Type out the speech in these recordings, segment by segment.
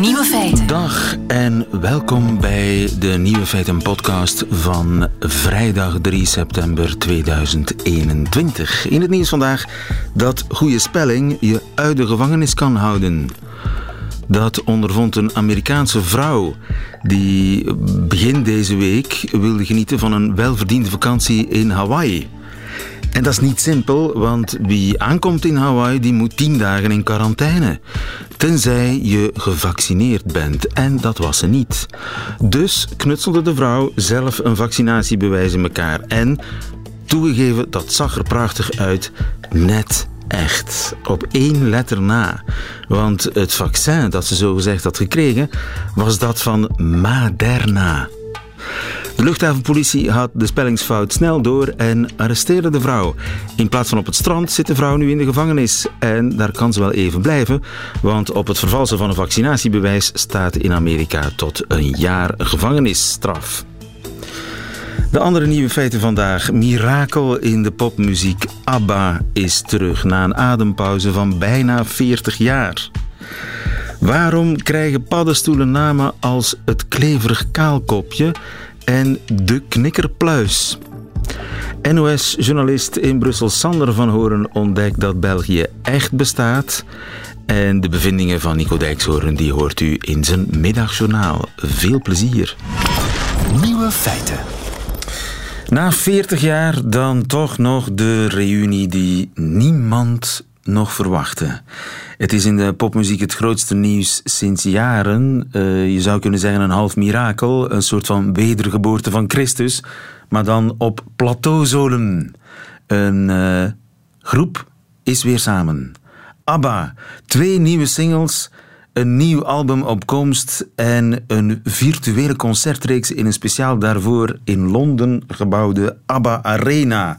Nieuwe feiten. Dag en welkom bij de Nieuwe Feiten podcast van vrijdag 3 september 2021. In het nieuws vandaag dat goede spelling je uit de gevangenis kan houden. Dat ondervond een Amerikaanse vrouw die begin deze week wilde genieten van een welverdiende vakantie in Hawaii. En dat is niet simpel, want wie aankomt in Hawaii, die moet tien dagen in quarantaine. Tenzij je gevaccineerd bent. En dat was ze niet. Dus knutselde de vrouw zelf een vaccinatiebewijs in elkaar. En toegegeven, dat zag er prachtig uit. Net echt. Op één letter na. Want het vaccin dat ze zogezegd had gekregen, was dat van Maderna. De luchthavenpolitie had de spellingsfout snel door en arresteerde de vrouw. In plaats van op het strand zit de vrouw nu in de gevangenis. En daar kan ze wel even blijven, want op het vervalsen van een vaccinatiebewijs staat in Amerika tot een jaar gevangenisstraf. De andere nieuwe feiten vandaag. Mirakel in de popmuziek. ABBA is terug na een adempauze van bijna 40 jaar. Waarom krijgen paddenstoelen namen als het kleverig kaalkopje en de knikkerpluis? NOS-journalist in Brussel Sander van Horen ontdekt dat België echt bestaat. En de bevindingen van Nico Dijkshoorn die hoort u in zijn middagjournaal. Veel plezier. Nieuwe feiten. Na 40 jaar dan toch nog de reunie die niemand nog verwachtte. Het is in de popmuziek het grootste nieuws sinds jaren. Uh, je zou kunnen zeggen een half mirakel, een soort van wedergeboorte van Christus, maar dan op plateauzolen. Een uh, groep is weer samen. ABBA, twee nieuwe singles, een nieuw album op komst en een virtuele concertreeks in een speciaal daarvoor in Londen gebouwde ABBA Arena.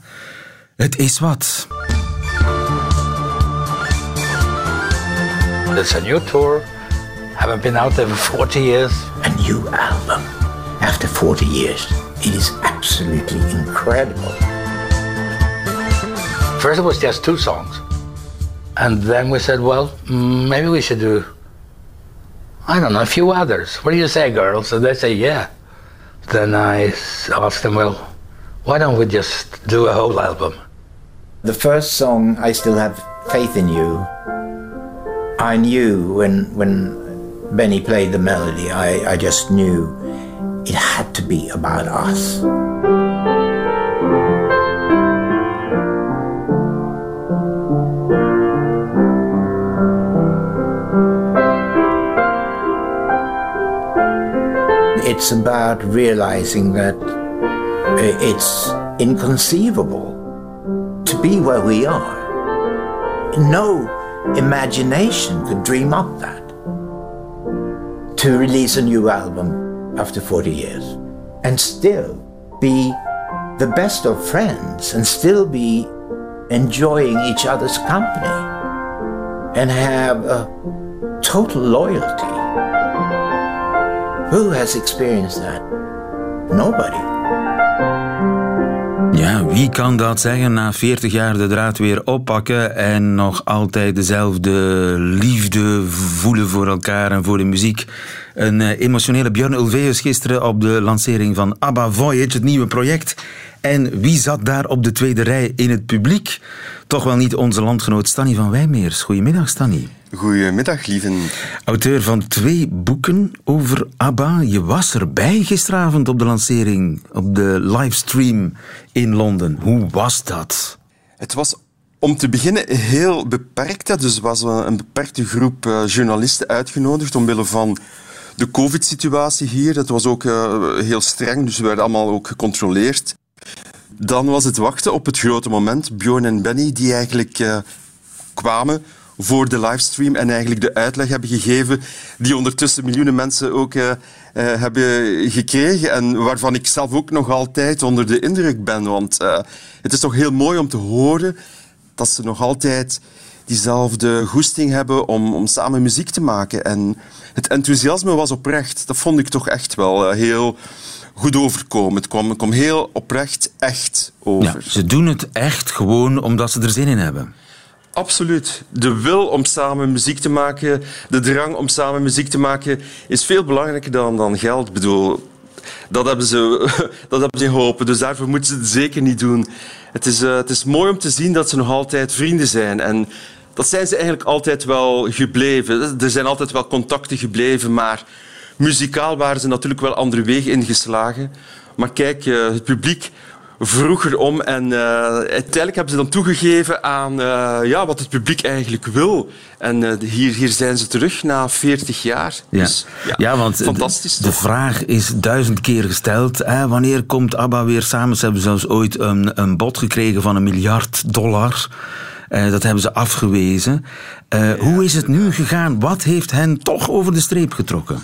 Het is wat. It's a new tour. Haven't been out there for 40 years. A new album after 40 years. It is absolutely incredible. First, it was just two songs. And then we said, well, mm, maybe we should do, I don't know, a few others. What do you say, girls? And they say, yeah. Then I asked them, well, why don't we just do a whole album? The first song, I Still Have Faith in You, I knew when, when Benny played the melody, I, I just knew it had to be about us. It's about realizing that it's inconceivable to be where we are. No imagination could dream up that. To release a new album after 40 years and still be the best of friends and still be enjoying each other's company and have a total loyalty. Who has experienced that? Nobody. Wie kan dat zeggen na 40 jaar de draad weer oppakken en nog altijd dezelfde liefde voelen voor elkaar en voor de muziek? Een eh, emotionele Björn Ulvaeus gisteren op de lancering van ABBA Voyage, het nieuwe project. En wie zat daar op de tweede rij in het publiek? Toch wel niet onze landgenoot Stanny van Wijmeers. Goedemiddag, Stanny. Goedemiddag, lieven. Auteur van twee boeken over ABBA. Je was erbij gisteravond op de lancering, op de livestream in Londen. Hoe was dat? Het was om te beginnen heel beperkt. Dus was een beperkte groep eh, journalisten uitgenodigd omwille van de covid-situatie hier. Dat was ook uh, heel streng, dus we werden allemaal ook gecontroleerd. Dan was het wachten op het grote moment. Bjorn en Benny die eigenlijk uh, kwamen voor de livestream en eigenlijk de uitleg hebben gegeven die ondertussen miljoenen mensen ook uh, hebben gekregen en waarvan ik zelf ook nog altijd onder de indruk ben. Want het is toch heel mooi om te horen dat ze nog altijd diezelfde goesting hebben om, om samen muziek te maken. En het enthousiasme was oprecht. Dat vond ik toch echt wel heel goed overkomen. Het kwam, het kwam heel oprecht echt over. Ja, ze doen het echt gewoon omdat ze er zin in hebben. Absoluut. De wil om samen muziek te maken, de drang om samen muziek te maken, is veel belangrijker dan, dan geld. Ik bedoel, dat hebben, ze, dat hebben ze geholpen, dus daarvoor moeten ze het zeker niet doen. Het is, uh, het is mooi om te zien dat ze nog altijd vrienden zijn. En dat zijn ze eigenlijk altijd wel gebleven. Er zijn altijd wel contacten gebleven, maar muzikaal waren ze natuurlijk wel andere wegen ingeslagen. Maar kijk, uh, het publiek vroeg erom en uh, uiteindelijk hebben ze dan toegegeven aan uh, ja, wat het publiek eigenlijk wil. En uh, hier, hier zijn ze terug na 40 jaar. Ja, dus, ja, ja want fantastisch de, de vraag is duizend keer gesteld. Hè, wanneer komt ABBA weer samen? Ze hebben zelfs ooit een, een bod gekregen van een miljard dollar. Uh, dat hebben ze afgewezen. Ja. Hoe is het nu gegaan? Wat heeft hen toch over de streep getrokken?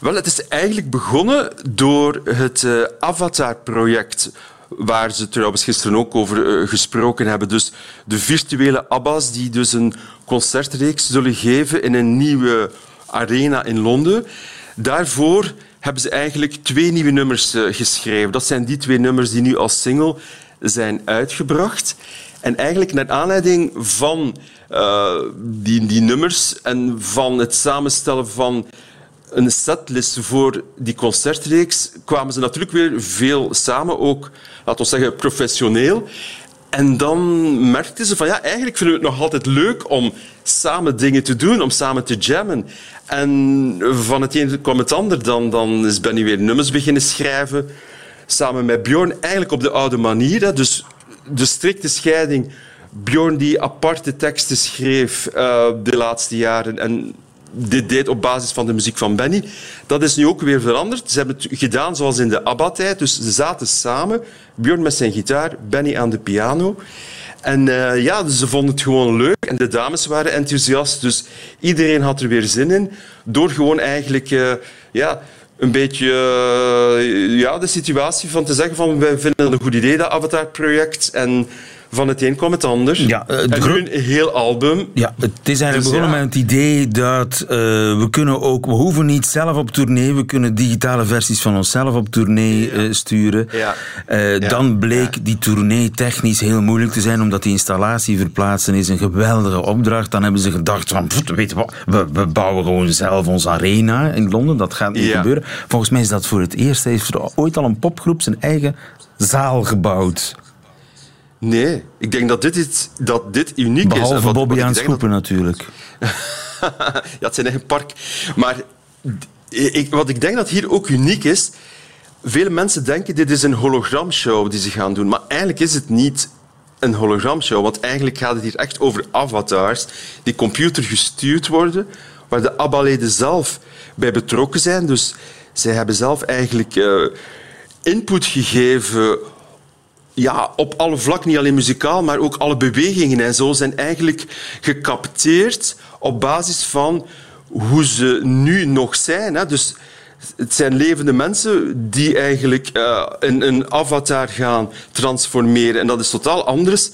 Wel, het is eigenlijk begonnen door het uh, Avatar-project waar ze trouwens gisteren ook over gesproken hebben. Dus de virtuele ABBA's die dus een concertreeks zullen geven in een nieuwe arena in Londen. Daarvoor hebben ze eigenlijk twee nieuwe nummers geschreven. Dat zijn die twee nummers die nu als single zijn uitgebracht. En eigenlijk naar aanleiding van uh, die, die nummers en van het samenstellen van een setlist voor die concertreeks kwamen ze natuurlijk weer veel samen, ook, laten we zeggen, professioneel. En dan merkten ze van ja, eigenlijk vinden we het nog altijd leuk om samen dingen te doen, om samen te jammen. En van het een kwam het ander. Dan, dan is Benny weer nummers beginnen schrijven, samen met Bjorn, eigenlijk op de oude manier. Dus de strikte scheiding. Bjorn die aparte teksten schreef uh, de laatste jaren en dit deed op basis van de muziek van Benny. Dat is nu ook weer veranderd. Ze hebben het gedaan zoals in de ABBA-tijd. Dus ze zaten samen, Björn met zijn gitaar, Benny aan de piano. En uh, ja, dus ze vonden het gewoon leuk en de dames waren enthousiast. Dus iedereen had er weer zin in. Door gewoon eigenlijk uh, ja, een beetje uh, ja, de situatie van te zeggen van wij vinden het een goed idee, dat Avatar-project. En van het een kwam het ander. Ja, en nu een heel album. Ja, het is eigenlijk dus begonnen ja. met het idee dat uh, we kunnen ook... We hoeven niet zelf op tournee. We kunnen digitale versies van onszelf op tournee uh, sturen. Ja. Dan bleek die tournee technisch heel moeilijk te zijn, omdat die installatie verplaatsen is een geweldige opdracht. Dan hebben ze gedacht van, weet je wat, we, we, bouwen gewoon zelf onze arena in Londen. Dat gaat niet gebeuren. Volgens mij is dat voor het eerst. Heeft er ooit al een popgroep zijn eigen zaal gebouwd. Nee, ik denk dat dit, is, dat dit uniek Behalve is. Behalve Bobby aan Schoepen dat... natuurlijk. ja, het zijn eigen park. Maar ik, wat ik denk dat hier ook uniek is... Vele mensen denken dit is een hologramshow die ze gaan doen. Maar eigenlijk is het niet een hologramshow. Want eigenlijk gaat het hier echt over avatars die computergestuurd worden, waar de ABBA-leden zelf bij betrokken zijn. Dus zij hebben zelf eigenlijk uh, input gegeven ja, op alle vlakken, niet alleen muzikaal, maar ook alle bewegingen en zo zijn eigenlijk gecapteerd op basis van hoe ze nu nog zijn. Hè. Dus het zijn levende mensen die eigenlijk uh, een, een avatar gaan transformeren. En dat is totaal anders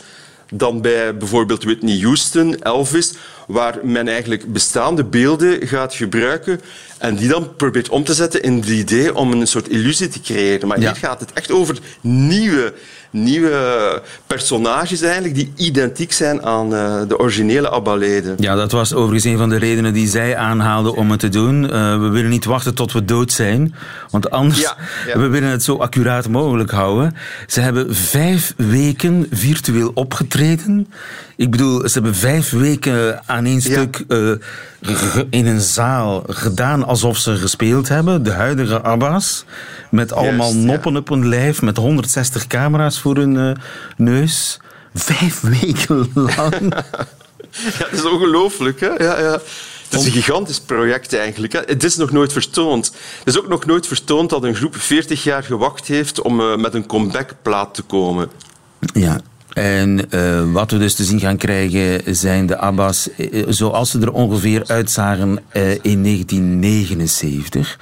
dan bij bijvoorbeeld Whitney Houston, Elvis, waar men eigenlijk bestaande beelden gaat gebruiken en die dan probeert om te zetten in 3D om een soort illusie te creëren. Maar ja. hier gaat het echt over nieuwe nieuwe personages eigenlijk die identiek zijn aan uh, de originele ABBA-leden. Ja, dat was overigens een van de redenen die zij aanhaalden om het te doen. Uh, we willen niet wachten tot we dood zijn, want anders ja, ja. we willen het zo accuraat mogelijk houden. Ze hebben vijf weken virtueel opgetreden. Ik bedoel, ze hebben vijf weken aan één stuk uh, in een zaal gedaan alsof ze gespeeld hebben. De huidige ABBA's. Met allemaal Juist, noppen ja. op hun lijf. Met 160 camera's voor hun uh, neus. Vijf weken lang. ja, dat is ongelooflijk, hè? Ja, ja. Het is een gigantisch project eigenlijk. Het is nog nooit vertoond. Het is ook nog nooit vertoond dat een groep 40 jaar gewacht heeft om uh, met een comebackplaat te komen. Ja, en uh, wat we dus te zien gaan krijgen zijn de ABBA's uh, zoals ze er ongeveer uitzagen uh, in 1979.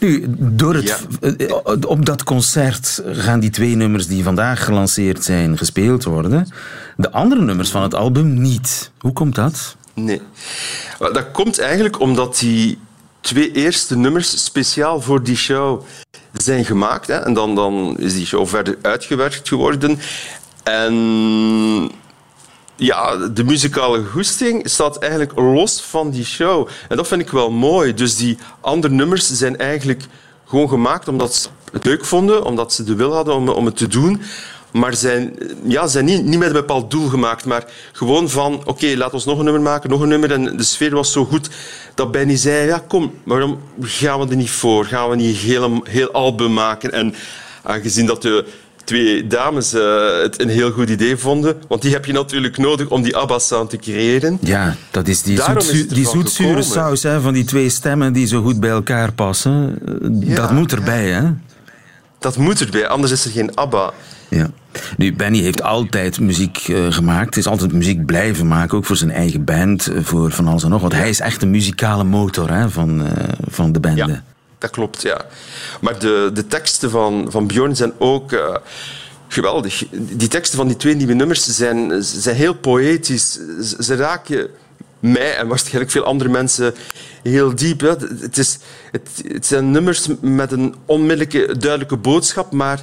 Nu, door het, ja. op dat concert gaan die twee nummers die vandaag gelanceerd zijn gespeeld worden. De andere nummers van het album niet. Hoe komt dat? Nee. Dat komt eigenlijk omdat die twee eerste nummers speciaal voor die show zijn gemaakt. Hè. En dan, dan is die show verder uitgewerkt geworden. En ja, de muzikale goesting staat eigenlijk los van die show. En dat vind ik wel mooi. Dus die andere nummers zijn eigenlijk gewoon gemaakt omdat ze het leuk vonden, omdat ze de wil hadden om, om het te doen. Maar zijn, ja, zijn niet, niet met een bepaald doel gemaakt, maar gewoon van oké, laat ons nog een nummer maken, nog een nummer. En de sfeer was zo goed dat Benny zei, ja kom, waarom gaan we er niet voor? Gaan we niet heel, heel album maken? En aangezien dat de twee dames uh, het een heel goed idee vonden. Want die heb je natuurlijk nodig om die ABBA-sound te creëren. Ja, dat is die, zoet, die zoetzure saus hè, van die twee stemmen die zo goed bij elkaar passen. Ja, dat moet erbij, hè? Dat moet erbij, anders is er geen ABBA. Ja. Nu, Benny heeft altijd muziek uh, gemaakt. is altijd muziek blijven maken, ook voor zijn eigen band, voor van alles en nog. Want hij is echt de muzikale motor hè, van, uh, van de band. Ja dat klopt, ja. Maar de, de teksten van, van Bjorn zijn ook uh, geweldig. Die teksten van die twee nieuwe nummers zijn, zijn heel poëtisch. Ze raken mij en waarschijnlijk veel andere mensen heel diep. Hè. Het, is, het, het zijn nummers met een onmiddellijke, duidelijke boodschap, maar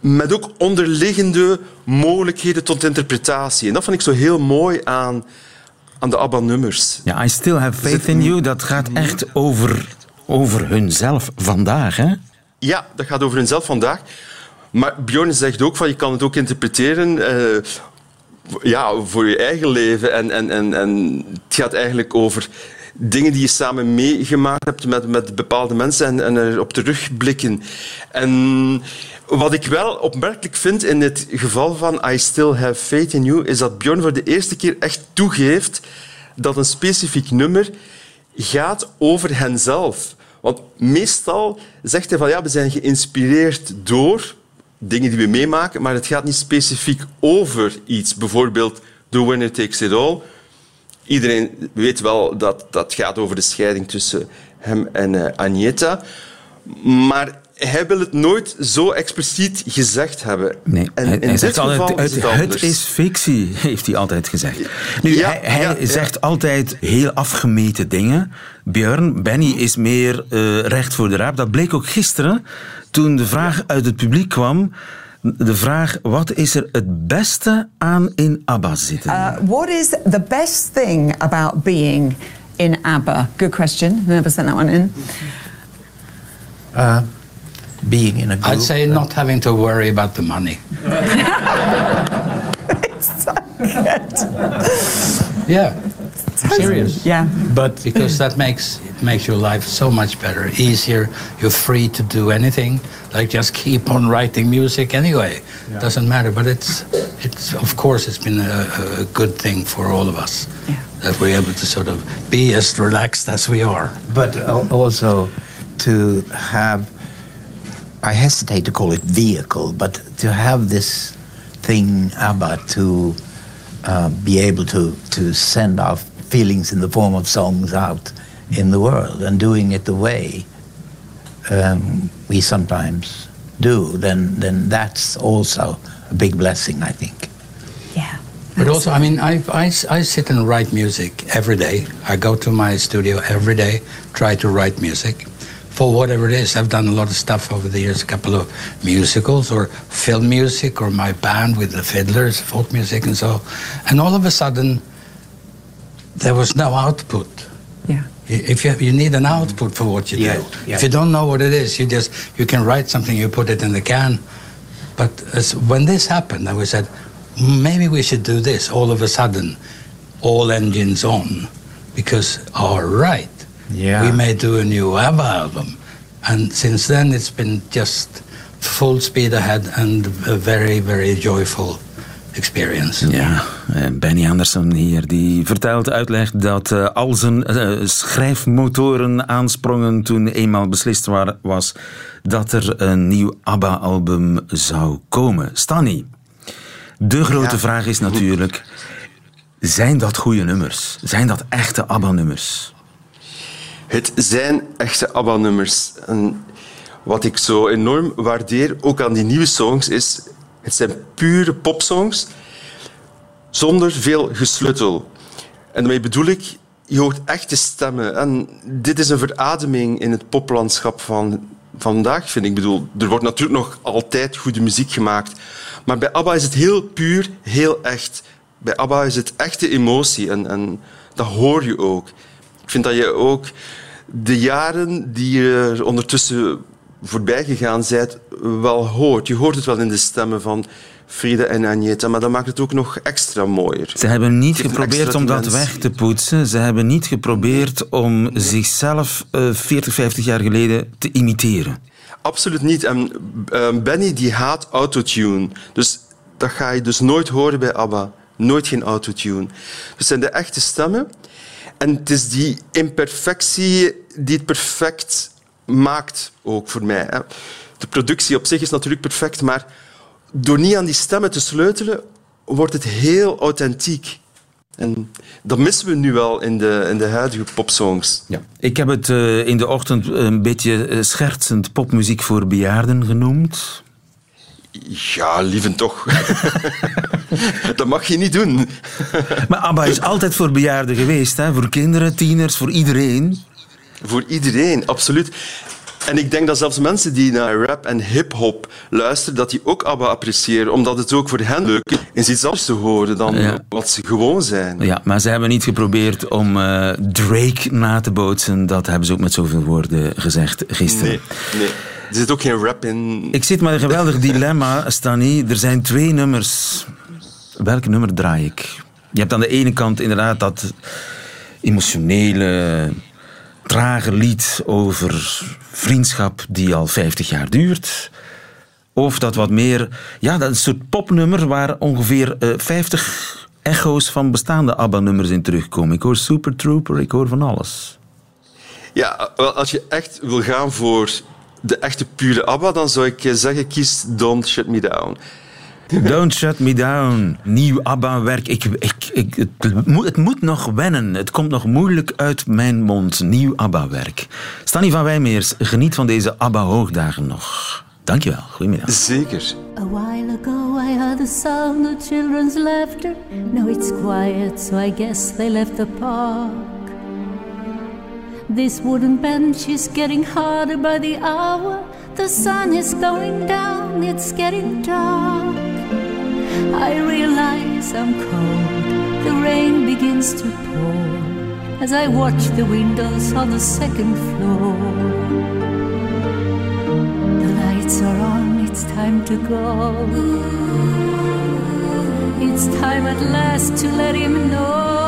met ook onderliggende mogelijkheden tot interpretatie. En dat vind ik zo heel mooi aan, aan de ABBA-nummers. Ja, I Still Have Faith in You, dat gaat echt over over hunzelf vandaag, hè? Ja, dat gaat over hunzelf vandaag. Maar Bjorn zegt ook van je kan het ook interpreteren uh, ja, voor je eigen leven. En, en, en, en het gaat eigenlijk over dingen die je samen meegemaakt hebt met, met bepaalde mensen en, en erop terugblikken. En wat ik wel opmerkelijk vind in het geval van I Still Have Faith in You, is dat Bjorn voor de eerste keer echt toegeeft dat een specifiek nummer gaat over henzelf. Want meestal zegt hij van ja, we zijn geïnspireerd door dingen die we meemaken, maar het gaat niet specifiek over iets. Bijvoorbeeld The Winner Takes It All. Iedereen weet wel dat dat gaat over de scheiding tussen hem en uh, Agneta. Maar hij wil het nooit zo expliciet gezegd hebben. Nee, en hij, hij zegt altijd, het, het, is fictie, heeft hij altijd gezegd. Nu, hij, hij zegt altijd heel afgemeten dingen. Björn, Benny is meer uh, recht voor de raap. Dat bleek ook gisteren, toen de vraag uit het publiek kwam... De vraag, wat is er het beste aan in ABBA zitten? Uh, what is the best thing about being in ABBA? Good question. Never sent that one in. Uh, being in a group. I'd say not having to worry about the money. so good. Yeah. serious. Yeah. But because that makes it makes your life so much better, easier. You're free to do anything. Like just keep on writing music anyway. Yeah. Doesn't matter. But it's it's of course it's been a, a good thing for all of us yeah. that we're able to sort of be as relaxed as we are. But uh, also to have I hesitate to call it vehicle, but to have this thing ABBA to uh, be able to, to send our feelings in the form of songs out in the world and doing it the way um, we sometimes do, then, then that's also a big blessing, I think. Yeah. But also, I mean, I, I, I sit and write music every day. I go to my studio every day, try to write music for whatever it is. I've done a lot of stuff over the years, a couple of musicals or film music or my band with the fiddlers, folk music and so. And all of a sudden, there was no output. Yeah. If you, you need an output for what you yeah, do. Yeah. If you don't know what it is, you just you can write something, you put it in the can. But as, when this happened, and we said maybe we should do this. All of a sudden, all engines on, because all right, yeah. we may do a new ABBA album. And since then, it's been just full speed ahead and a very, very joyful experience. Ja, eh, Benny Anderson hier, die vertelt, uitlegt dat uh, al zijn uh, schrijfmotoren aansprongen toen eenmaal beslist waar, was dat er een nieuw ABBA-album zou komen. Stanny, de grote vraag is natuurlijk, zijn dat goede nummers? Zijn dat echte ABBA-nummers? Het zijn echte ABBA-nummers. En wat ik zo enorm waardeer, ook aan die nieuwe songs, is... Het zijn pure popsongs, zonder veel gesluttel. En daarmee bedoel ik, je hoort echte stemmen. En dit is een verademing in het poplandschap van vandaag, vind ik bedoel, er wordt natuurlijk nog altijd goede muziek gemaakt. Maar bij ABBA is het heel puur, heel echt. bij ABBA is het echte emotie en, en dat hoor je ook. Ik vind dat je ook de jaren die er ondertussen voorbij gegaan zijn, wel hoort. Je hoort het wel in de stemmen van Frida en Agneta, maar dat maakt het ook nog extra mooier. Ze hebben niet geprobeerd om dat weg te poetsen. Ze hebben niet geprobeerd om zichzelf eh, 40, 50 jaar geleden te imiteren. Absoluut niet. En eh, Benny die haat autotune. Dus dat ga je dus nooit horen bij ABBA. Nooit geen autotune. Het zijn de echte stemmen. En het is die imperfectie die het perfect maakt, ook voor mij. Hè. De productie op zich is natuurlijk perfect, maar door niet aan die stemmen te sleutelen, wordt het heel authentiek. En dat missen we nu wel in de, in de huidige popsongs. Ja. Ik heb het eh, in de ochtend een beetje eh, schertsend popmuziek voor bejaarden genoemd. Ja, lieve toch. dat mag je niet doen. Maar ABBA is altijd voor bejaarden geweest. Hè? Voor kinderen, tieners, voor iedereen. Voor iedereen, absoluut. En ik denk dat zelfs mensen die naar rap en hip-hop luisteren, dat die ook ABBA appreciëren, omdat het ook voor hen leuk is iets anders te horen dan Ja. wat ze gewoon zijn. Ja, maar ze hebben niet geprobeerd om eh, Drake na te bootsen. Dat hebben ze ook met zoveel woorden gezegd gisteren. Nee, nee. Er zit ook geen rap in. Ik zit met een geweldig dilemma, Stani. Er zijn twee nummers. Welk nummer draai ik? Je hebt aan de ene kant inderdaad dat emotionele, trage lied over vriendschap die al 50 jaar duurt. Of dat wat meer, ja, dat is een soort popnummer waar ongeveer eh, 50 echo's van bestaande ABBA-nummers in terugkomen. Ik hoor Super Trooper, ik hoor van alles. Ja, als je echt wil gaan voor de echte pure ABBA, dan zou ik eh, zeggen, kies Don't Shut Me Down. Don't Shut Me Down. Nieuw ABBA-werk. Ik, ik, ik, het, moet, het moet nog wennen. Het komt nog moeilijk uit mijn mond. Nieuw ABBA-werk. Stanny van Wijmeers, geniet van deze ABBA-hoogdagen nog. Dankjewel. Goedemiddag. Zeker. A while ago I heard the sound of children's laughter. Now it's quiet, so I guess they left the park. This wooden bench is getting harder by the hour. The sun is going down, it's getting dark. I realize I'm cold. The rain begins to pour as I watch the windows on the second floor. The lights are on, it's time to go. It's time at last to let him know.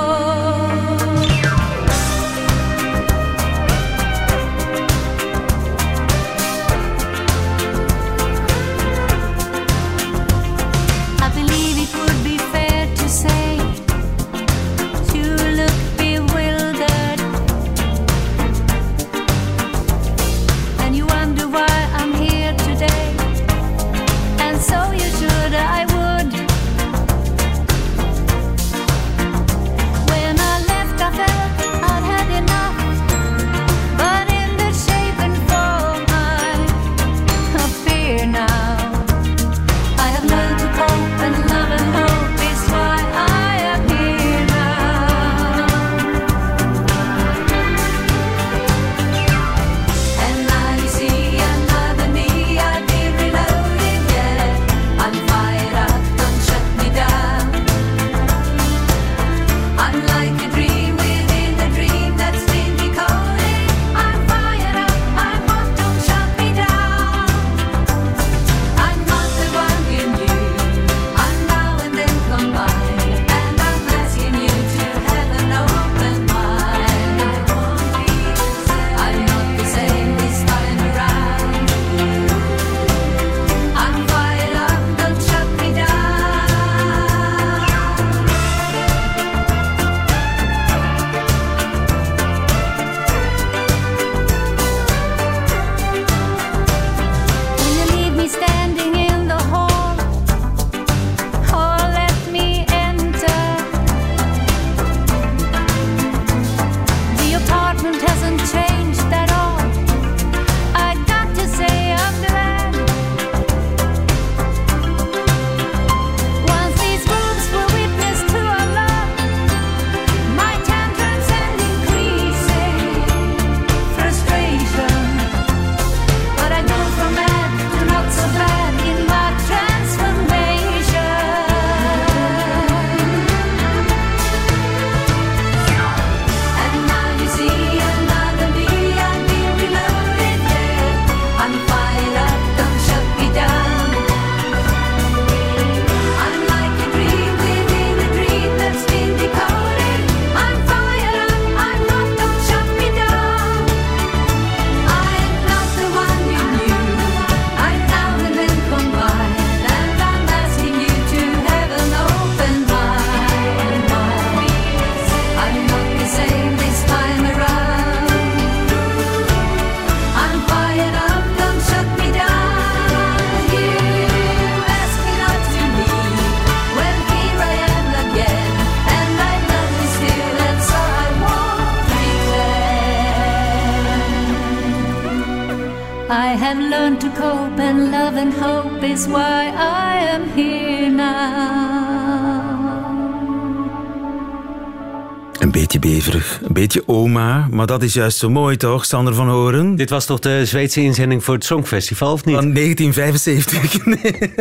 Beetje oma, maar dat is juist zo mooi toch, Sander van Horen? Dit was toch de Zweedse inzending voor het Songfestival, of niet? Van 1975. Nee.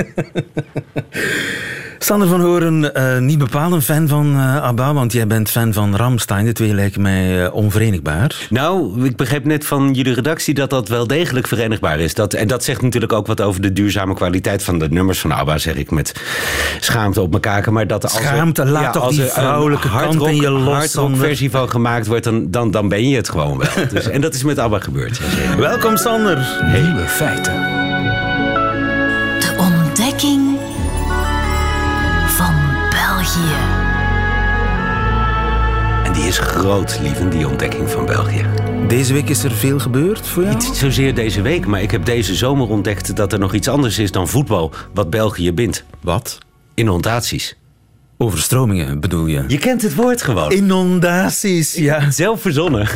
Sander van Horen, eh, niet bepaald een fan van eh, ABBA, want jij bent fan van Ramstein. De twee lijken mij eh, onverenigbaar. Nou, ik begreep net van jullie redactie dat dat wel degelijk verenigbaar is. Dat, en dat zegt natuurlijk ook wat over de duurzame kwaliteit van de nummers van ABBA, zeg ik met schaamte op mijn kaken. Maar dat als er- Schaamte, laat toch als die er een vrouwelijke kant in je los, versie van gemaakt wordt, dan, dan, dan ben je het gewoon wel. Dus, en dat is met ABBA gebeurd. ja. Welkom Sander. Nieuwe feiten. Die is groot, lieven, die ontdekking van België. Deze week is er veel gebeurd voor jou? Niet zozeer deze week, maar ik heb deze zomer ontdekt dat er nog iets anders is dan voetbal wat België bindt. Wat? Inundaties. Overstromingen bedoel je? Je kent het woord gewoon. Inundaties, ja. Zelf verzonnen.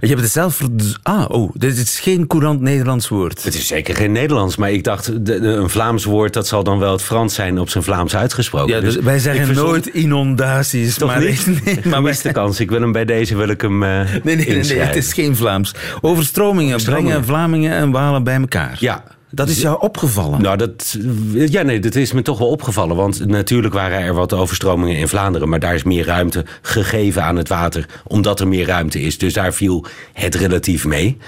Je hebt het zelf... Ah, oh, dit is geen courant Nederlands woord. Het is zeker geen Nederlands, maar ik dacht, de- de- een Vlaams woord, dat zal dan wel het Frans zijn op zijn Vlaams uitgesproken. Ja, dus wij ik zeggen verzon- nooit inundaties. Toch maar niet? Nee, maar wij, Gemiste kans. Ik wil hem bij deze, wil ik hem eh nee, nee, nee, het is geen Vlaams. Overstromingen, Overstromingen. brengen Vlamingen en Walen bij elkaar. Ja. Dat is jou opgevallen. Nou, dat, ja, nee, dat is me toch wel opgevallen. Want natuurlijk waren er wat overstromingen in Vlaanderen. Maar daar is meer ruimte gegeven aan het water. Omdat er meer ruimte is. Dus daar viel het relatief mee.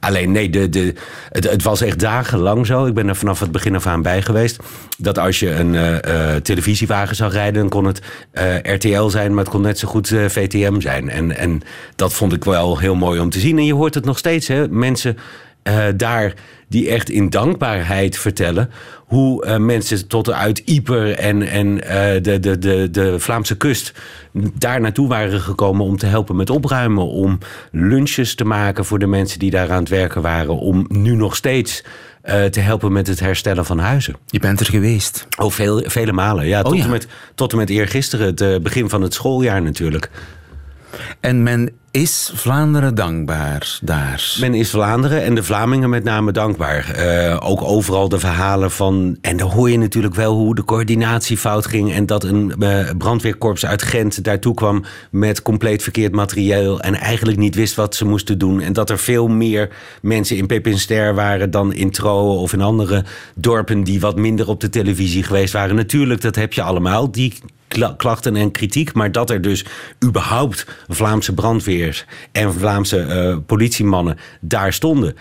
Alleen nee, de, de, het, het was echt dagenlang zo. Ik ben er vanaf het begin af aan bij geweest. Dat als je een eh, eh, televisiewagen zag rijden, dan kon het eh, RTL zijn, maar het kon net zo goed VTM zijn. En, en dat vond ik wel heel mooi om te zien. En je hoort het nog steeds, hè? Mensen daar die echt in dankbaarheid vertellen hoe eh, mensen tot uit Ieper en, en eh, de, de, de, de Vlaamse kust daar naartoe waren gekomen om te helpen met opruimen, om lunches te maken voor de mensen die daar aan het werken waren, om nu nog steeds eh, te helpen met het herstellen van huizen. Je bent er geweest. Oh, veel, vele malen. Ja, tot, ja. En met, tot en met eergisteren, het begin van het schooljaar natuurlijk. En men is Vlaanderen dankbaar daar. Men is Vlaanderen en de Vlamingen met name dankbaar. Eh, ook overal de verhalen van. En dan hoor je natuurlijk wel hoe de coördinatie fout ging. En dat een eh, brandweerkorps uit Gent daartoe kwam met compleet verkeerd materieel. En eigenlijk niet wist wat ze moesten doen. En dat er veel meer mensen in Pepinster waren dan in Troe of in andere dorpen die wat minder op de televisie geweest waren. Natuurlijk, dat heb je allemaal. Die kla- klachten en kritiek. Maar dat er dus überhaupt Vlaamse brandweers en Vlaamse eh, politiemannen daar stonden.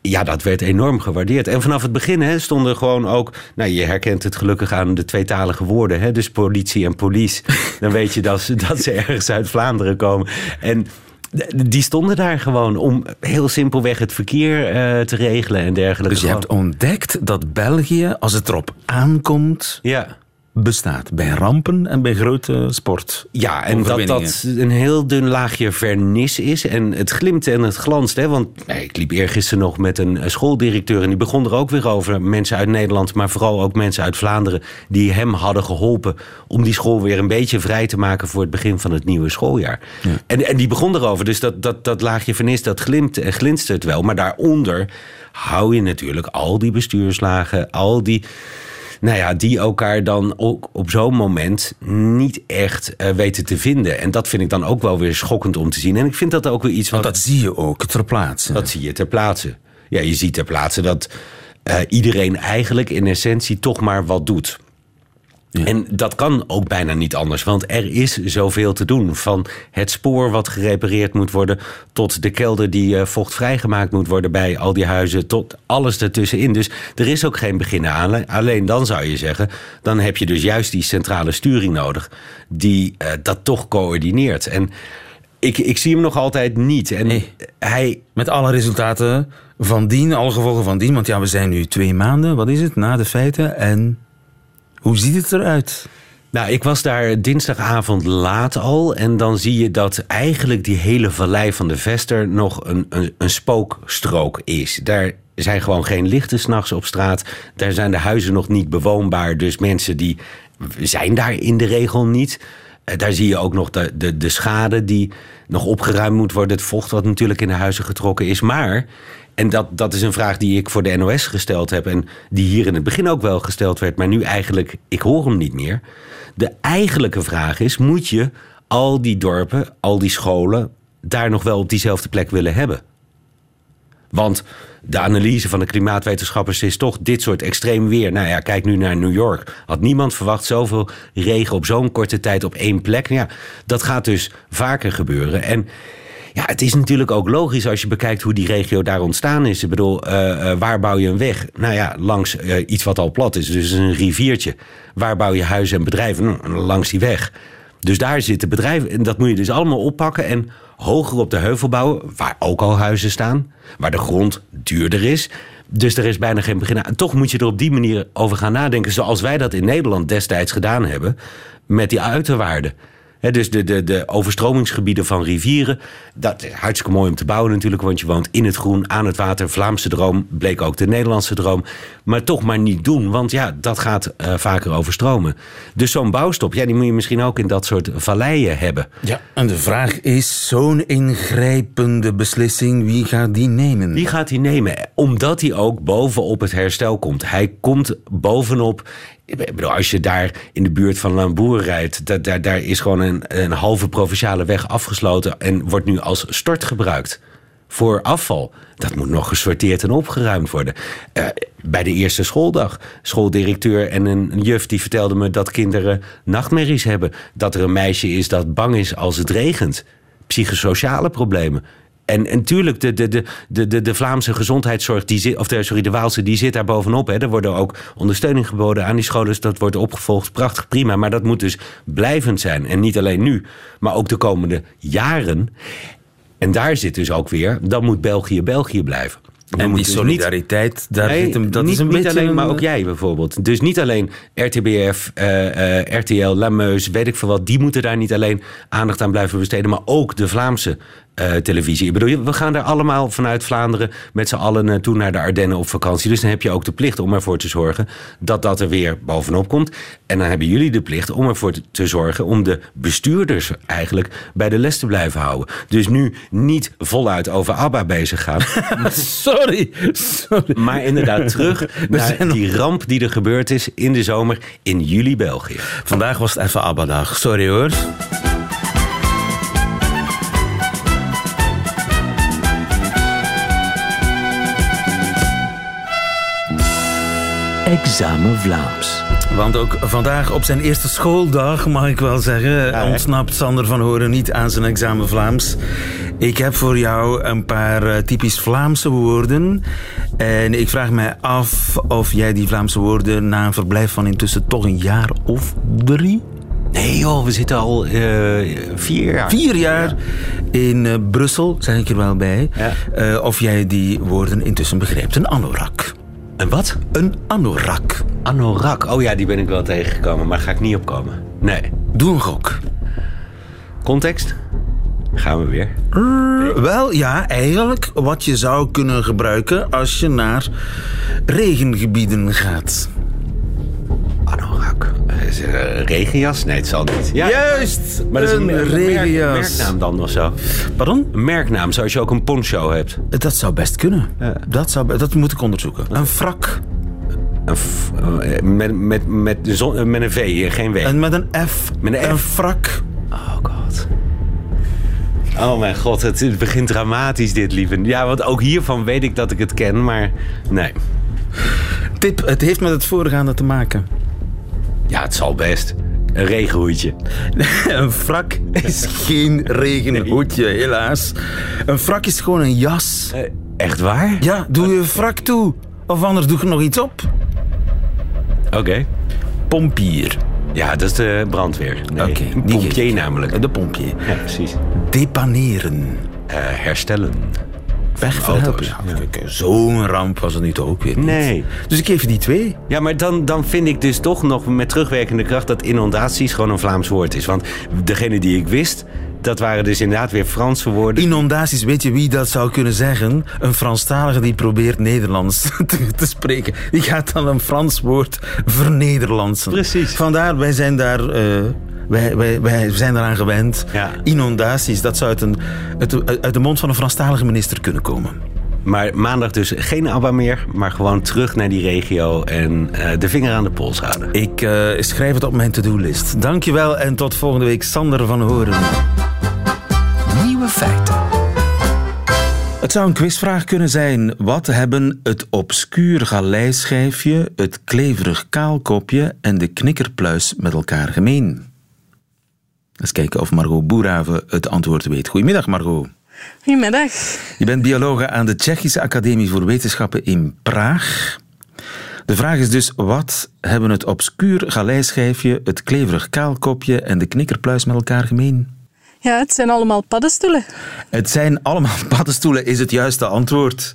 Ja, dat werd enorm gewaardeerd. En vanaf het begin hè, stonden gewoon ook... Nou, je herkent het gelukkig aan de tweetalige woorden. Hè, dus politie en police. Dan weet je dat ze, dat ze ergens uit Vlaanderen komen. En die stonden daar gewoon om heel simpelweg het verkeer eh, te regelen en dergelijke. Dus je hebt ontdekt dat België, als het erop aankomt, Ja. Bestaat. Bij rampen en bij grote sport. Ja, en dat dat een heel dun laagje vernis is. En het glimt en het glanst. Hè? Want nee, ik liep eergisteren nog met een eh, schooldirecteur... en die begon er ook weer over. Mensen uit Nederland, maar vooral ook mensen uit Vlaanderen... die hem hadden geholpen om die school weer een beetje vrij te maken... voor het begin van het nieuwe schooljaar. En, en die begon erover. Dus dat, dat, dat laagje vernis, dat glimt en glinstert wel. Maar daaronder hou je natuurlijk al die bestuurslagen... al die nou ja, die elkaar dan ook op zo'n moment niet echt eh, weten te vinden. En dat vind ik dan ook wel weer schokkend om te zien. En ik vind dat ook weer iets wat... Want dat zie je ook ter plaatse. Dat zie je ter plaatse. Ja, je ziet ter plaatse dat eh, iedereen eigenlijk in essentie toch maar wat doet. En dat kan ook bijna niet anders, want er is zoveel te doen. Van het spoor wat gerepareerd moet worden, tot de kelder die eh, vochtvrij gemaakt moet worden bij al die huizen, tot alles ertussenin. Dus er is ook geen begin aan. Alleen dan zou je zeggen, dan heb je dus juist die centrale sturing nodig, die eh, dat toch coördineert. En ik, ik zie hem nog altijd niet. En Nee. hij, Met alle resultaten van dien, alle gevolgen van dien. Want ja, we zijn nu twee maanden, wat is het, na de feiten. En hoe ziet het eruit? Nou, ik was daar dinsdagavond laat al. En dan zie je dat eigenlijk die hele vallei van de Vester nog een, een, een spookstrook is. Daar zijn gewoon geen lichten s'nachts op straat. Daar zijn de huizen nog niet bewoonbaar. Dus mensen die zijn daar in de regel niet. Eh, Daar zie je ook nog de, de, de schade die nog opgeruimd moet worden. Het vocht wat natuurlijk in de huizen getrokken is. Maar, En dat, dat is een vraag die ik voor de NOS gesteld heb. En die hier in het begin ook wel gesteld werd. Maar nu eigenlijk, ik hoor hem niet meer. De eigenlijke vraag is: moet je al die dorpen, al die scholen. daar nog wel op diezelfde plek willen hebben? Want de analyse van de klimaatwetenschappers is toch dit soort extreem weer. Nou ja, kijk nu naar New York. Had niemand verwacht zoveel regen op zo'n korte tijd op één plek? Nou ja, dat gaat dus vaker gebeuren. En ja, het is natuurlijk ook logisch als je bekijkt hoe die regio daar ontstaan is. Ik bedoel, uh, waar bouw je een weg? Nou ja, langs uh, iets wat al plat is, dus een riviertje. Waar bouw je huizen en bedrijven? Nou, langs die weg. Dus daar zitten bedrijven. En dat moet je dus allemaal oppakken en hoger op de heuvel bouwen, waar ook al huizen staan, waar de grond duurder is. Dus er is bijna geen begin aan. Toch moet je er op die manier over gaan nadenken, zoals wij dat in Nederland destijds gedaan hebben, met die uiterwaarden dus de, de, de overstromingsgebieden van rivieren. Dat is hartstikke mooi om te bouwen natuurlijk, want je woont in het groen, aan het water. Vlaamse droom bleek ook de Nederlandse droom. Maar toch maar niet doen, want ja, dat gaat uh, vaker overstromen. Dus zo'n bouwstop, ja, die moet je misschien ook in dat soort valleien hebben. Ja, en de vraag is, zo'n ingrijpende beslissing, wie gaat die nemen? Wie gaat die nemen? Omdat hij ook bovenop het herstel komt. Hij komt bovenop als je daar in de buurt van Lamboer rijdt, daar, daar is gewoon een, een halve provinciale weg afgesloten en wordt nu als stort gebruikt voor afval. Dat moet nog gesorteerd en opgeruimd worden. Uh, bij de eerste schooldag. Schooldirecteur en een juf die vertelde me dat kinderen nachtmerries hebben. Dat er een meisje is dat bang is als het regent. Psychosociale problemen. En, en tuurlijk, de, de, de, de, de Vlaamse gezondheidszorg, die zit, of de, sorry, de Waalse, die zit daar bovenop. Hè. Er worden ook ondersteuning geboden aan die scholen. Dus dat wordt opgevolgd. Prachtig, prima. Maar dat moet dus blijvend zijn. En niet alleen nu, maar ook de komende jaren. En daar zit dus ook weer, dan moet België België blijven. en die dus solidariteit, niet, daar zit hem, dat niet, is een niet beetje... alleen, maar ook jij bijvoorbeeld. Dus niet alleen RTBF, uh, uh, RTL, Lameus, weet ik veel wat... die moeten daar niet alleen aandacht aan blijven besteden... maar ook de Vlaamse uh, televisie. Ik bedoel, we gaan daar allemaal vanuit Vlaanderen met z'n allen naartoe naar de Ardennen op vakantie. Dus dan heb je ook de plicht om ervoor te zorgen dat dat er weer bovenop komt. En dan hebben jullie de plicht om ervoor te zorgen om de bestuurders eigenlijk bij de les te blijven houden. Dus nu niet voluit over ABBA bezig gaan. sorry, sorry. Maar inderdaad terug naar die ramp die er gebeurd is in de zomer in juli België. Vandaag was het even ABBA-dag. Sorry hoor. Examen Vlaams. Want ook vandaag op zijn eerste schooldag, mag ik wel zeggen, ja, ontsnapt Sander van Horen niet aan zijn examen Vlaams. Ik heb voor jou een paar uh, typisch Vlaamse woorden. En ik vraag mij af of jij die Vlaamse woorden na een verblijf van intussen toch een jaar of drie Nee joh, we zitten al uh, vier jaar. Vier jaar ja. in uh, Brussel, zeg ik er wel bij. Ja. Uh, of jij die woorden intussen begrijpt. Een anorak. Een wat? Een anorak. Anorak, oh ja, die ben ik wel tegengekomen, maar ga ik niet opkomen. Nee. Doe een gok. Context? Gaan we weer? Nee. Wel, ja, eigenlijk wat je zou kunnen gebruiken als je naar regengebieden gaat. Is er een regenjas? Nee, het zal niet. Ja, Juist! Maar dat is een, een regenjas. Merk, merknaam dan of zo? Pardon? Een merknaam, zoals je ook een poncho hebt. Dat zou best kunnen. Ja. Dat, zou, dat moet ik onderzoeken. Een frak. Een f, met, met, met, zon, met een V, geen W. En met een F. Met een, F. een frak. Oh god. Oh mijn god, het begint dramatisch dit, lieve. Ja, want ook hiervan weet ik dat ik het ken, maar nee. Tip, het heeft met het voorgaande te maken. Ja, het zal best. Een regenhoedje. een frak is geen regenhoedje, helaas. Een frak is gewoon een jas. Uh, echt waar? Ja, doe je frak toe. Of anders doe je nog iets op. Oké. Okay. Pompier. Ja, dat is de brandweer. Nee, Oké. Okay, pompier namelijk. De pompier. Ja, precies. Depaneren. Uh, herstellen. Wegverhelpen. Ja, ja. Zo'n ramp was het toch ook weer niet. Nee. Dus ik geef je die twee. Ja, maar dan, dan vind ik dus toch nog met terugwerkende kracht... dat inondaties gewoon een Vlaams woord is. Want degene die ik wist, dat waren dus inderdaad weer Franse woorden. Inondaties, weet je wie dat zou kunnen zeggen? Een Franstalige die probeert Nederlands te, te spreken. Die gaat dan een Frans woord vernederlandsen. Precies. Vandaar, wij zijn daar... Uh, wij, wij, wij zijn eraan gewend. Ja. Inondaties, dat zou uit, een, uit, uit de mond van een Franstalige minister kunnen komen. Maar maandag dus geen ABBA meer, maar gewoon terug naar die regio en eh, de vinger aan de pols houden. Ik uh, schrijf het op mijn to-do-list. Dankjewel en tot volgende week. Sander van Horen. Nieuwe feiten. Het zou een quizvraag kunnen zijn. Wat hebben het obscuur galeischijfje, het kleverig kaalkopje en de knikkerpluis met elkaar gemeen? Eens kijken of Margot Boerhaven het antwoord weet. Goedemiddag, Margot. Goedemiddag. Je bent biologe aan de Tsjechische Academie voor Wetenschappen in Praag. De vraag is dus, wat hebben het obscuur galeischijfje, het kleverig kaalkopje en de knikkerpluis met elkaar gemeen? Ja, het zijn allemaal paddenstoelen. Het zijn allemaal paddenstoelen, is het juiste antwoord.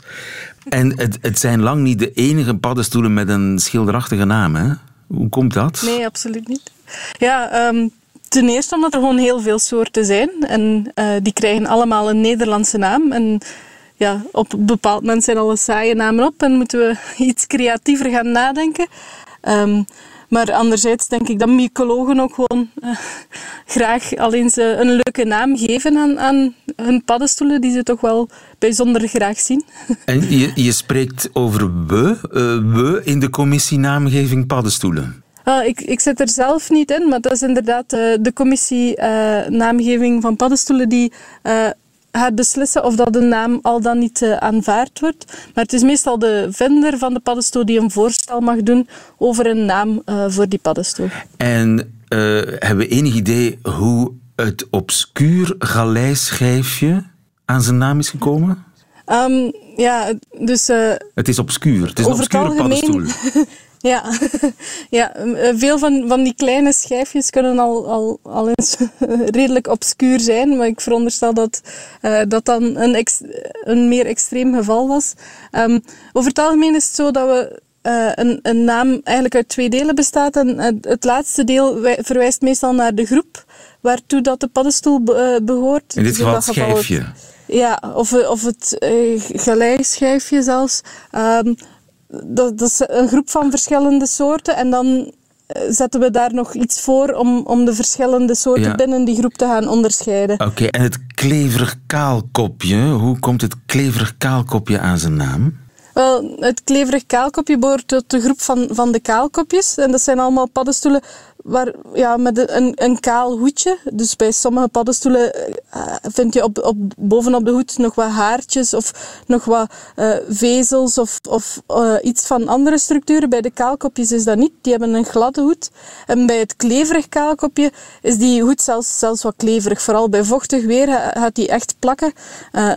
En het, het zijn lang niet de enige paddenstoelen met een schilderachtige naam, hè? Hoe komt dat? Nee, absoluut niet. Ja, um, ten eerste omdat er gewoon heel veel soorten zijn. En uh, die krijgen allemaal een Nederlandse naam. En ja, op een bepaald moment zijn alle saaie namen op en moeten we iets creatiever gaan nadenken. Um, maar anderzijds denk ik dat mycologen ook gewoon uh, graag alleen ze een leuke naam geven aan, aan hun paddenstoelen, die ze toch wel bijzonder graag zien. En je, je spreekt over we, uh, we in de commissie naamgeving paddenstoelen. Uh, ik, ik zit er zelf niet in, maar dat is inderdaad de commissie naamgeving van paddenstoelen die gaat beslissen of dat een naam al dan niet aanvaard wordt. Maar het is meestal de vinder van de paddenstoel die een voorstel mag doen over een naam voor die paddenstoel. En hebben we enig idee hoe het obscuur galeischijfje aan zijn naam is gekomen? Um, ja, dus... het is obscuur. Het is een obscure paddenstoel. Ja, ja veel van, van die kleine schijfjes kunnen al, al, al eens redelijk obscuur zijn, maar ik veronderstel dat uh, dat dan een, ex, een meer extreem geval was. Um, over het algemeen is het zo dat we uh, een, een naam eigenlijk uit twee delen bestaat. En het, het laatste deel verwijst meestal naar de groep waartoe dat de paddenstoel be, uh, behoort. In dit geval het schijfje. Het, ja, of, of het uh, galeischijfje zelfs. Um, dat, dat, is een groep van verschillende soorten en dan eh, zetten we daar nog iets voor om, om de verschillende soorten ja. binnen die groep te gaan onderscheiden. Oké, okay, en het kleverig kaalkopje, hoe komt het kleverig kaalkopje aan zijn naam? Wel, het kleverig kaalkopje behoort tot de groep van, van de kaalkopjes. En dat zijn allemaal paddenstoelen waar, ja, met een, een kaal hoedje. Dus bij sommige paddenstoelen uh, vind je op, op, bovenop de hoed nog wat haartjes of nog wat uh, vezels of, of uh, iets van andere structuren. Bij de kaalkopjes is dat niet. Die hebben een gladde hoed. En bij het kleverig kaalkopje is die hoed zelfs, zelfs wat kleverig. Vooral bij vochtig weer gaat die echt plakken.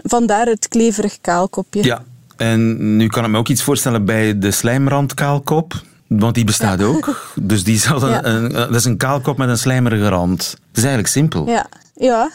vandaar het kleverig kaalkopje. Ja. En nu kan ik me ook iets voorstellen bij de slijmrandkaalkop. Want die bestaat ja. ook. Dus die zal een, dat is een kaalkop met een slijmerige rand. Het is eigenlijk simpel. Ja. ja.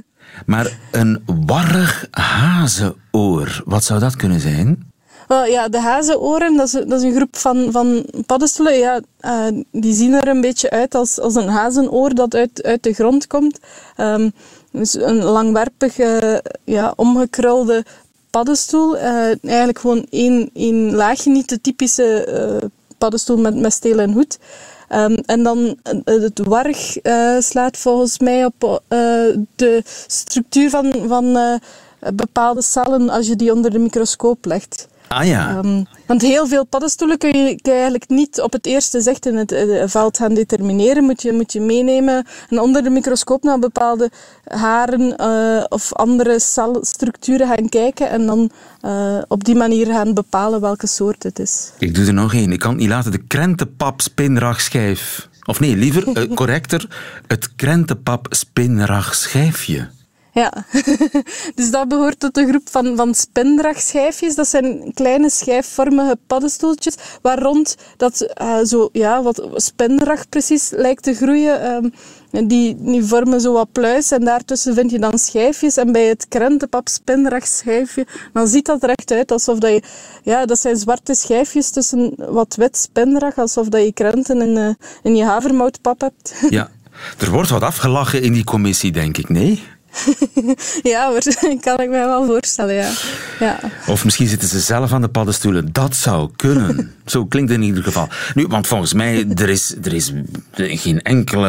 maar een warrig hazenoor, wat zou dat kunnen zijn? Wel, ja, de hazenoren, dat is, dat is een groep van, van paddenstoelen. Ja, uh, die zien er een beetje uit als, als een hazenoor dat uit, uit de grond komt. Um, dus een langwerpige, ja, omgekrulde paddenstoel. Uh, eigenlijk gewoon één, één laagje, niet de typische uh, paddenstoel met, met steel en hoed. Um, en dan het warg slaat volgens mij op de structuur van, van bepaalde cellen als je die onder de microscoop legt. Ah ja. Um, want heel veel paddenstoelen kun je, kun je, eigenlijk niet op het eerste zicht in het uh, veld gaan determineren. Moet je, moet je meenemen en onder de microscoop naar bepaalde haren uh, of andere celstructuren gaan kijken en dan uh, op die manier gaan bepalen welke soort het is. Ik doe er nog één. Ik kan het niet laten. De krentenpap spinragschijf. Of nee, liever, correcter, het krentenpap spinragschijfje. Ja, dus dat behoort tot de groep van, van spindragschijfjes. Dat zijn kleine schijfvormige paddenstoeltjes waar rond dat uh, zo, ja, wat spindrag precies lijkt te groeien. Um, die, die vormen zo wat pluis en daartussen vind je dan schijfjes. En bij het krentenpap spindragschijfje, dan ziet dat er echt uit alsof dat je... Ja, dat zijn zwarte schijfjes tussen wat wit spindrag, alsof dat je krenten in, uh, in je havermoutpap hebt. Ja, er wordt wat afgelachen in die commissie, denk ik, nee? ja, maar- kan ik me wel voorstellen, ja. ja. Of misschien zitten ze zelf aan de paddenstoelen. Dat zou kunnen. Zo klinkt het in ieder geval. Nu, want volgens mij, er is, er is geen enkele...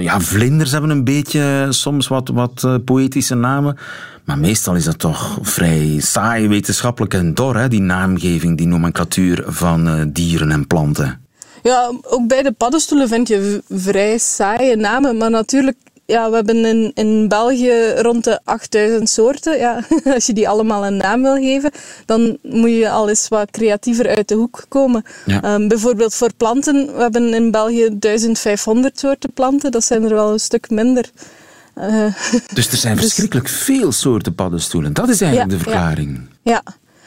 Ja, vlinders hebben een beetje soms wat, wat eh, poëtische namen. Maar meestal is dat toch vrij saai, wetenschappelijk en dor, hè? die naamgeving, die nomenclatuur van eh, dieren en planten. Ja, ook bij de paddenstoelen vind je vrij saaie namen. Maar natuurlijk, ja, we hebben in, in België rond de 8000 soorten. Ja, als je die allemaal een naam wil geven, dan moet je al eens wat creatiever uit de hoek komen. Ja. Ehm, bijvoorbeeld voor planten, we hebben in België 1500 soorten planten. Dat zijn er wel een stuk minder. Eh, Dus er zijn verschrikkelijk veel soorten paddenstoelen. Dat is eigenlijk Ja, de verklaring. Ja,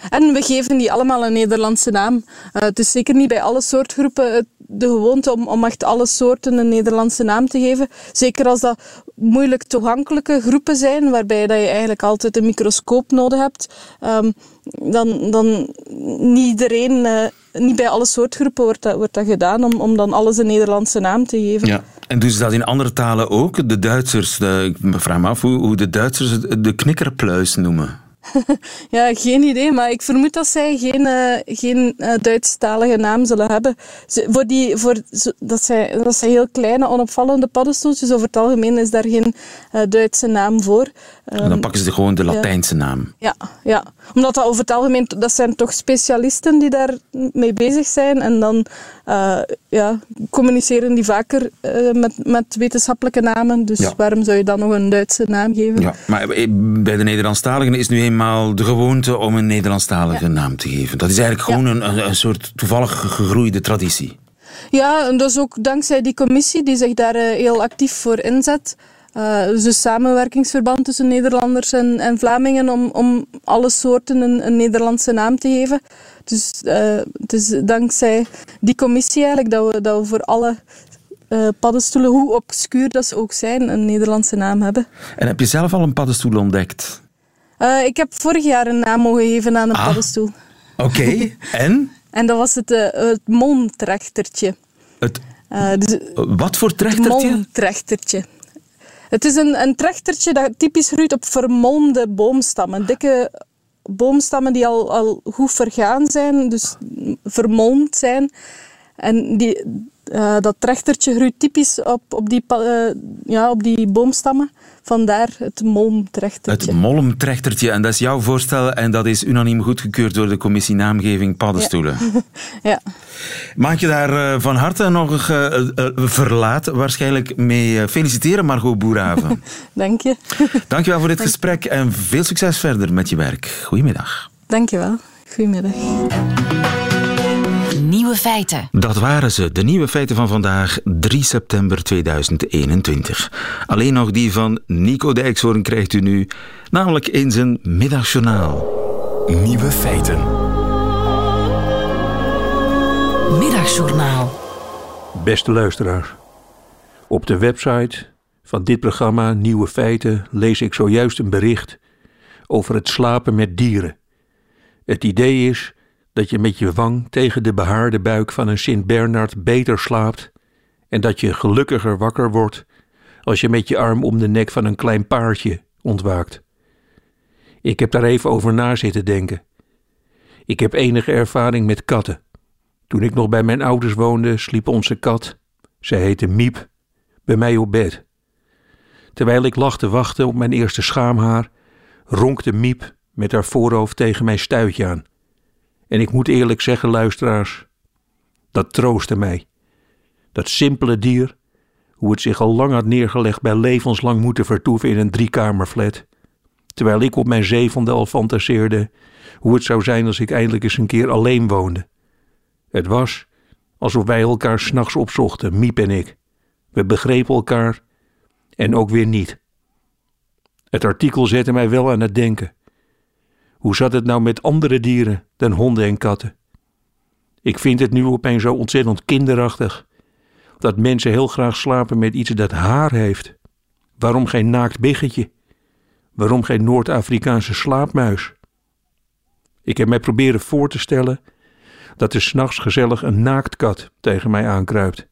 en we geven die allemaal een Nederlandse naam. Eh, het is zeker niet bij alle soortgroepen het- de gewoonte om, om echt alle soorten een Nederlandse naam te geven. Zeker als dat moeilijk toegankelijke groepen zijn, waarbij dat je eigenlijk altijd een microscoop nodig hebt. Ehm, dan, dan niet iedereen, eh, niet bij alle soortgroepen wordt dat, wordt dat gedaan om, om dan alles een Nederlandse naam te geven. Ja. En ze dat in andere talen ook? De Duitsers, de, ik vraag me af hoe, hoe de Duitsers de knikkerpluis noemen. Ja, geen idee, maar ik vermoed dat zij geen, eh, geen eh, Duitsstalige naam zullen hebben. Voor die, voor, dat, zijn, dat zijn heel kleine, onopvallende paddenstoeltjes. Over het algemeen is daar geen eh, Duitse naam voor. En dan pakken ze gewoon de. Latijnse naam. ja, ja, omdat dat over het algemeen, dat zijn toch specialisten die daar mee bezig zijn. En dan eh, ja, communiceren die vaker eh, met, met wetenschappelijke namen. Dus Ja. waarom zou je dan nog een Duitse naam geven? Ja, maar bij de Nederlandstaligen is nu eenmaal de gewoonte om een Nederlandstalige naam te geven. Dat is eigenlijk gewoon een, een, een soort toevallig gegroeide traditie. Ja, en dat is ook dankzij die commissie die zich daar eh, heel actief voor inzet. Eh, dus een samenwerkingsverband tussen Nederlanders en, en Vlamingen om, om alle soorten een, een Nederlandse naam te geven. Dus eh, het is dankzij die commissie eigenlijk dat we, dat we voor alle eh, paddenstoelen, hoe obscuur dat ze ook zijn, een Nederlandse naam hebben. En heb je zelf al een paddenstoel ontdekt? Ik heb vorig jaar een naam mogen geven aan een Ah. paddenstoel. Oké, en? En dat was het, het molmtrechtertje. Het, dus, wat voor Het trechtertje? Het is een, een trechtertje dat typisch groeit op vermolmde boomstammen. Dikke boomstammen die al, al goed vergaan zijn, dus vermolmd zijn. En die, eh, dat trechtertje groeit typisch op, op, die, eh, ja, op die boomstammen. Vandaar het molmtrechtertje. Het molmtrechtertje. En dat is jouw voorstel en dat is unaniem goedgekeurd door de commissie naamgeving paddenstoelen. Ja. Mag ik je daar eh, van harte nog verlaat waarschijnlijk mee feliciteren, Margot Boerhaven. Dank je. Dankjewel voor dit gesprek en veel succes verder met je werk. Goedemiddag. Dank je wel. Goedemiddag. Nieuwe feiten. Dat waren ze, de nieuwe feiten van vandaag, 3 september 2021. Alleen nog die van Nico Dijkshoorn krijgt u nu, namelijk in zijn middagjournaal. Nieuwe feiten. Middagjournaal. Beste luisteraars, op de website van dit programma Nieuwe Feiten lees ik zojuist een bericht over het slapen met dieren. Het idee is dat je met je wang tegen de behaarde buik van een Sint-Bernard beter slaapt en dat je gelukkiger wakker wordt als je met je arm om de nek van een klein paardje ontwaakt. Ik heb daar even over na zitten denken. Ik heb enige ervaring met katten. Toen ik nog bij mijn ouders woonde, sliep onze kat, zij heette Miep, bij mij op bed. Terwijl ik lag te wachten op mijn eerste schaamhaar, ronkte Miep met haar voorhoofd tegen mijn stuitje aan. En ik moet eerlijk zeggen, luisteraars, dat troostte mij. Dat simpele dier, hoe het zich al lang had neergelegd bij levenslang moeten vertoeven in een driekamerflat, terwijl ik op mijn zevende al fantaseerde hoe het zou zijn als ik eindelijk eens een keer alleen woonde. Het was alsof wij elkaar s'nachts opzochten, Miep en ik. We begrepen elkaar en ook weer niet. Het artikel zette mij wel aan het denken. Hoe zat het nou met andere dieren dan honden en katten? Ik vind het nu opeens zo ontzettend kinderachtig dat mensen heel graag slapen met iets dat haar heeft. Waarom geen naakt biggetje? Waarom geen Noord-Afrikaanse slaapmuis? Ik heb mij proberen voor te stellen dat er s'nachts gezellig een naaktkat tegen mij aankruipt.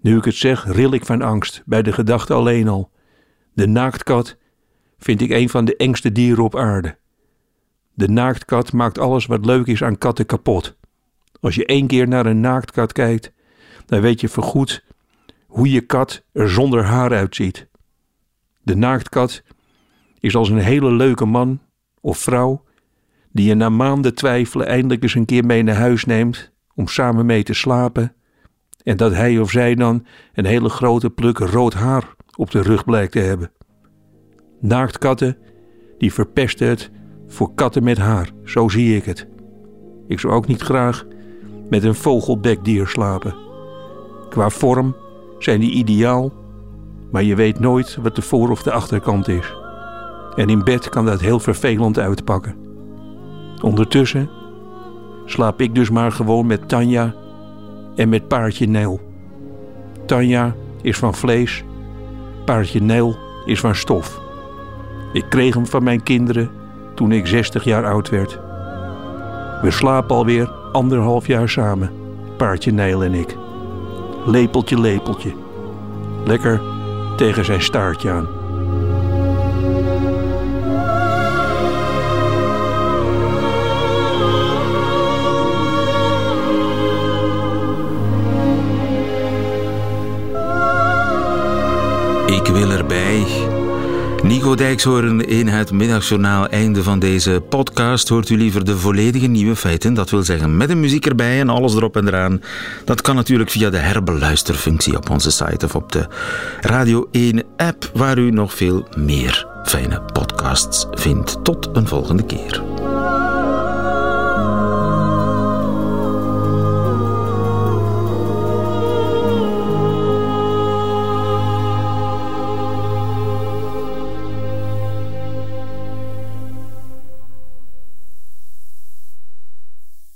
Nu ik het zeg, ril ik van angst bij de gedachte alleen al. De naaktkat vind ik een van de engste dieren op aarde. De naaktkat maakt alles wat leuk is aan katten kapot. Als je één keer naar een naaktkat kijkt, dan weet je voorgoed hoe je kat er zonder haar uitziet. De naaktkat is als een hele leuke man of vrouw die je na maanden twijfelen eindelijk eens een keer mee naar huis neemt om samen mee te slapen en dat hij of zij dan een hele grote pluk rood haar op de rug blijkt te hebben. Naaktkatten, die verpesten het voor katten met haar, zo zie ik het. Ik zou ook niet graag met een vogelbekdier slapen. Qua vorm zijn die ideaal, maar je weet nooit wat de voor- of de achterkant is. En in bed kan dat heel vervelend uitpakken. Ondertussen slaap ik dus maar gewoon met Tanja en met paardje Nel. Tanja is van vlees, paardje Nel is van stof. Ik kreeg hem van mijn kinderen toen ik 60 jaar oud werd. We slapen alweer anderhalf jaar samen, paardje Nijl en ik. Lepeltje, lepeltje. Lekker tegen zijn staartje aan. Ik wil erbij. Nico Dijkshoorn in het middagjournaal. Einde van deze podcast. Hoort u liever de volledige nieuwe feiten? Dat wil zeggen met de muziek erbij en alles erop en eraan. Dat kan natuurlijk via de herbeluisterfunctie op onze site of op de Radio 1 app, waar u nog veel meer fijne podcasts vindt. Tot een volgende keer.